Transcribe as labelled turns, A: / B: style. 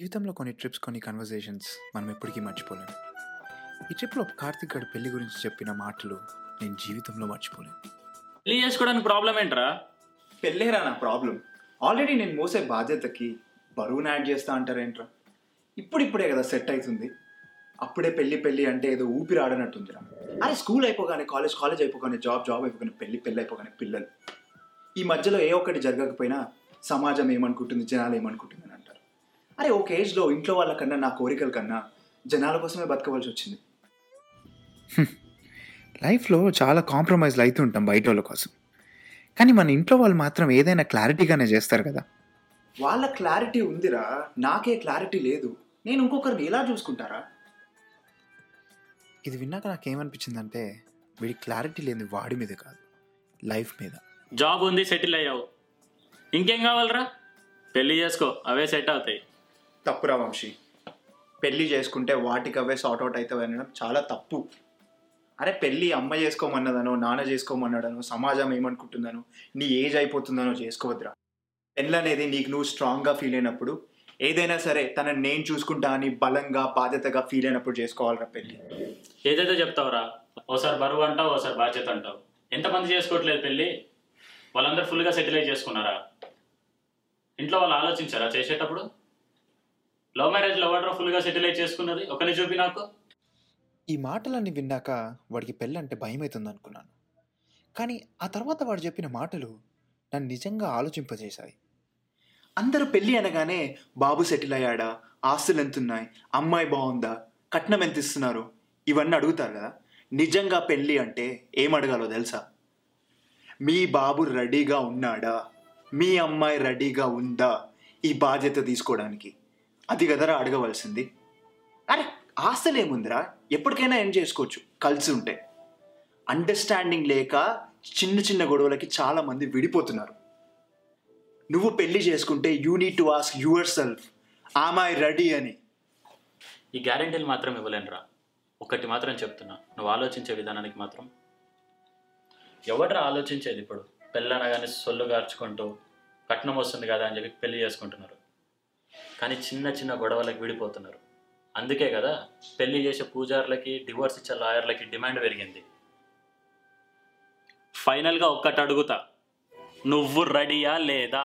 A: జీవితంలో కొన్ని ట్రిప్స్ కొన్ని కన్వర్జేషన్స్ మనం ఎప్పటికీ మర్చిపోలేం. ఈ ట్రిప్లో కార్తిక్ గడి పెళ్ళి గురించి చెప్పిన మాటలు నేను జీవితంలో మర్చిపోలేను.
B: పెళ్ళి చేసుకోవడానికి ప్రాబ్లం ఏంట్రా?
C: పెళ్ళేరా నా ప్రాబ్లం ఆల్రెడీ నేను మోసే బాధ్యతకి బరువును యాడ్ చేస్తా అంటారేంట్రా? ఇప్పుడిప్పుడే కదా సెట్ అవుతుంది అప్పుడే పెళ్ళి పెళ్ళి అంటే ఏదో ఊపిరి ఆడనట్టుందిరా. అరే స్కూల్ అయిపోగానే కాలేజ్ కాలేజ్ అయిపోగానే జాబ్ జాబ్ అయిపోగానే పెళ్ళి పెళ్ళి అయిపోగానే పిల్లలు. ఈ మధ్యలో ఏ ఒక్కటి జరగకపోయినా సమాజం ఏమనుకుంటుంది జనాలు ఏమనుకుంటుంది అని అంటారు అరే ఒక ఏజ్లో ఇంట్లో వాళ్ళకన్నా నా కోరికల కన్నా జనాల కోసమే బతకవలసి వచ్చింది.
A: లైఫ్లో చాలా కాంప్రమైజ్లు అవుతూ ఉంటాం బయట వాళ్ళ కోసం. కానీ మన ఇంట్లో వాళ్ళు మాత్రం ఏదైనా క్లారిటీగానే చేస్తారు కదా.
C: వాళ్ళ క్లారిటీ ఉందిరా నాకే క్లారిటీ లేదు. నేను ఇంకొకరిని ఎలా చూసుకుంటారా?
A: ఇది విన్నాక నాకేమనిపించిందంటే వీడి క్లారిటీ లేని వాడి మీద కాదు లైఫ్ మీద.
B: జాబ్ ఉంది సెటిల్ అయ్యావు. ఇంకేం కావాలరా? పెళ్ళి చేసుకో అవే సెట్ అవుతాయి.
C: తప్పురా వంశీ. పెళ్ళి చేసుకుంటే వాటికి అవే సార్ట్ అవుట్ అవుతావు అనడం చాలా తప్పు. అరే పెళ్ళి అమ్మ చేసుకోమన్నదనో నాన్న చేసుకోమన్నాడనో సమాజం ఏమనుకుంటుందనో నీ ఏజ్ అయిపోతుందనో చేసుకోవద్దురా. పెళ్ళి అనేది నీకు నువ్వు స్ట్రాంగ్గా ఫీల్ అయినప్పుడు ఏదైనా సరే తనని నేను చూసుకుంటా అని బలంగా బాధ్యతగా ఫీల్ అయినప్పుడు చేసుకోవాలిరా పెళ్ళి
B: ఏదైతే చెప్తావురా ఓసారి బరువు అంటావు ఓసారి బాధ్యత అంటావు. ఎంతమంది చేసుకోవట్లేదు పెళ్ళి వాళ్ళందరూ ఫుల్గా సెటిల్ అయి చేసుకున్నారా? ఇంట్లో వాళ్ళు ఆలోచించారా చేసేటప్పుడు? లవ్ మ్యారేజ్లో ఎవడరా ఫుల్గా సెటిల్ అయి చేసుకున్నది. ఒకరిని చూపి నాకు.
A: ఈ మాటలన్నీ విన్నాక వాడికి పెళ్ళి అంటే భయం అవుతుంది అనుకున్నాను. కానీ ఆ తర్వాత వాడు చెప్పిన మాటలు నన్ను నిజంగా ఆలోచింపజేశాయి.
C: అందరూ పెళ్ళి అనగానే బాబు సెటిల్ అయ్యాడా? ఆస్తులు ఎంత ఉన్నాయి అమ్మాయి బాగుందా? కట్నం ఎంత ఇస్తున్నారు? ఇవన్నీ అడుగుతారు కదా. నిజంగా పెళ్ళి అంటే ఏం అడగాలో తెలుసా? మీ బాబు రెడీగా ఉన్నాడా? మీ అమ్మాయి రెడీగా ఉందా? ఈ బాధ్యత తీసుకోవడానికి. అది కదరా అడగవలసింది. అరే ఆస్తులు ఏముందిరా ఎప్పటికైనా ఏం చేసుకోవచ్చు? కలిసి ఉంటే. అండర్స్టాండింగ్ లేక చిన్న చిన్న గొడవలకి చాలామంది విడిపోతున్నారు. నువ్వు పెళ్ళి చేసుకుంటే you need to ask yourself I ready అని?
B: ఈ గ్యారెంటీలు మాత్రం ఇవ్వలేనురా. ఒకటి మాత్రం చెప్తున్నా. నువ్వు ఆలోచించే విధానానికి మాత్రం. ఎవడరా ఆలోచించేది ఇప్పుడు? పెళ్ళనగానే సొల్లు గార్చుకుంటూ కట్నం వస్తుంది కదా అని చెప్పి పెళ్ళి చేసుకుంటున్నారు. కానీ చిన్న చిన్న గొడవలకు విడిపోతున్నారు. అందుకే కదా పెళ్ళి చేసే పూజారులకి డివోర్స్ ఇచ్చే లాయర్లకి డిమాండ్ పెరిగింది. ఫైనల్గా ఒక్కటి అడుగుతా. నువ్వు రెడీయా లేదా?